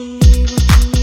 see what you.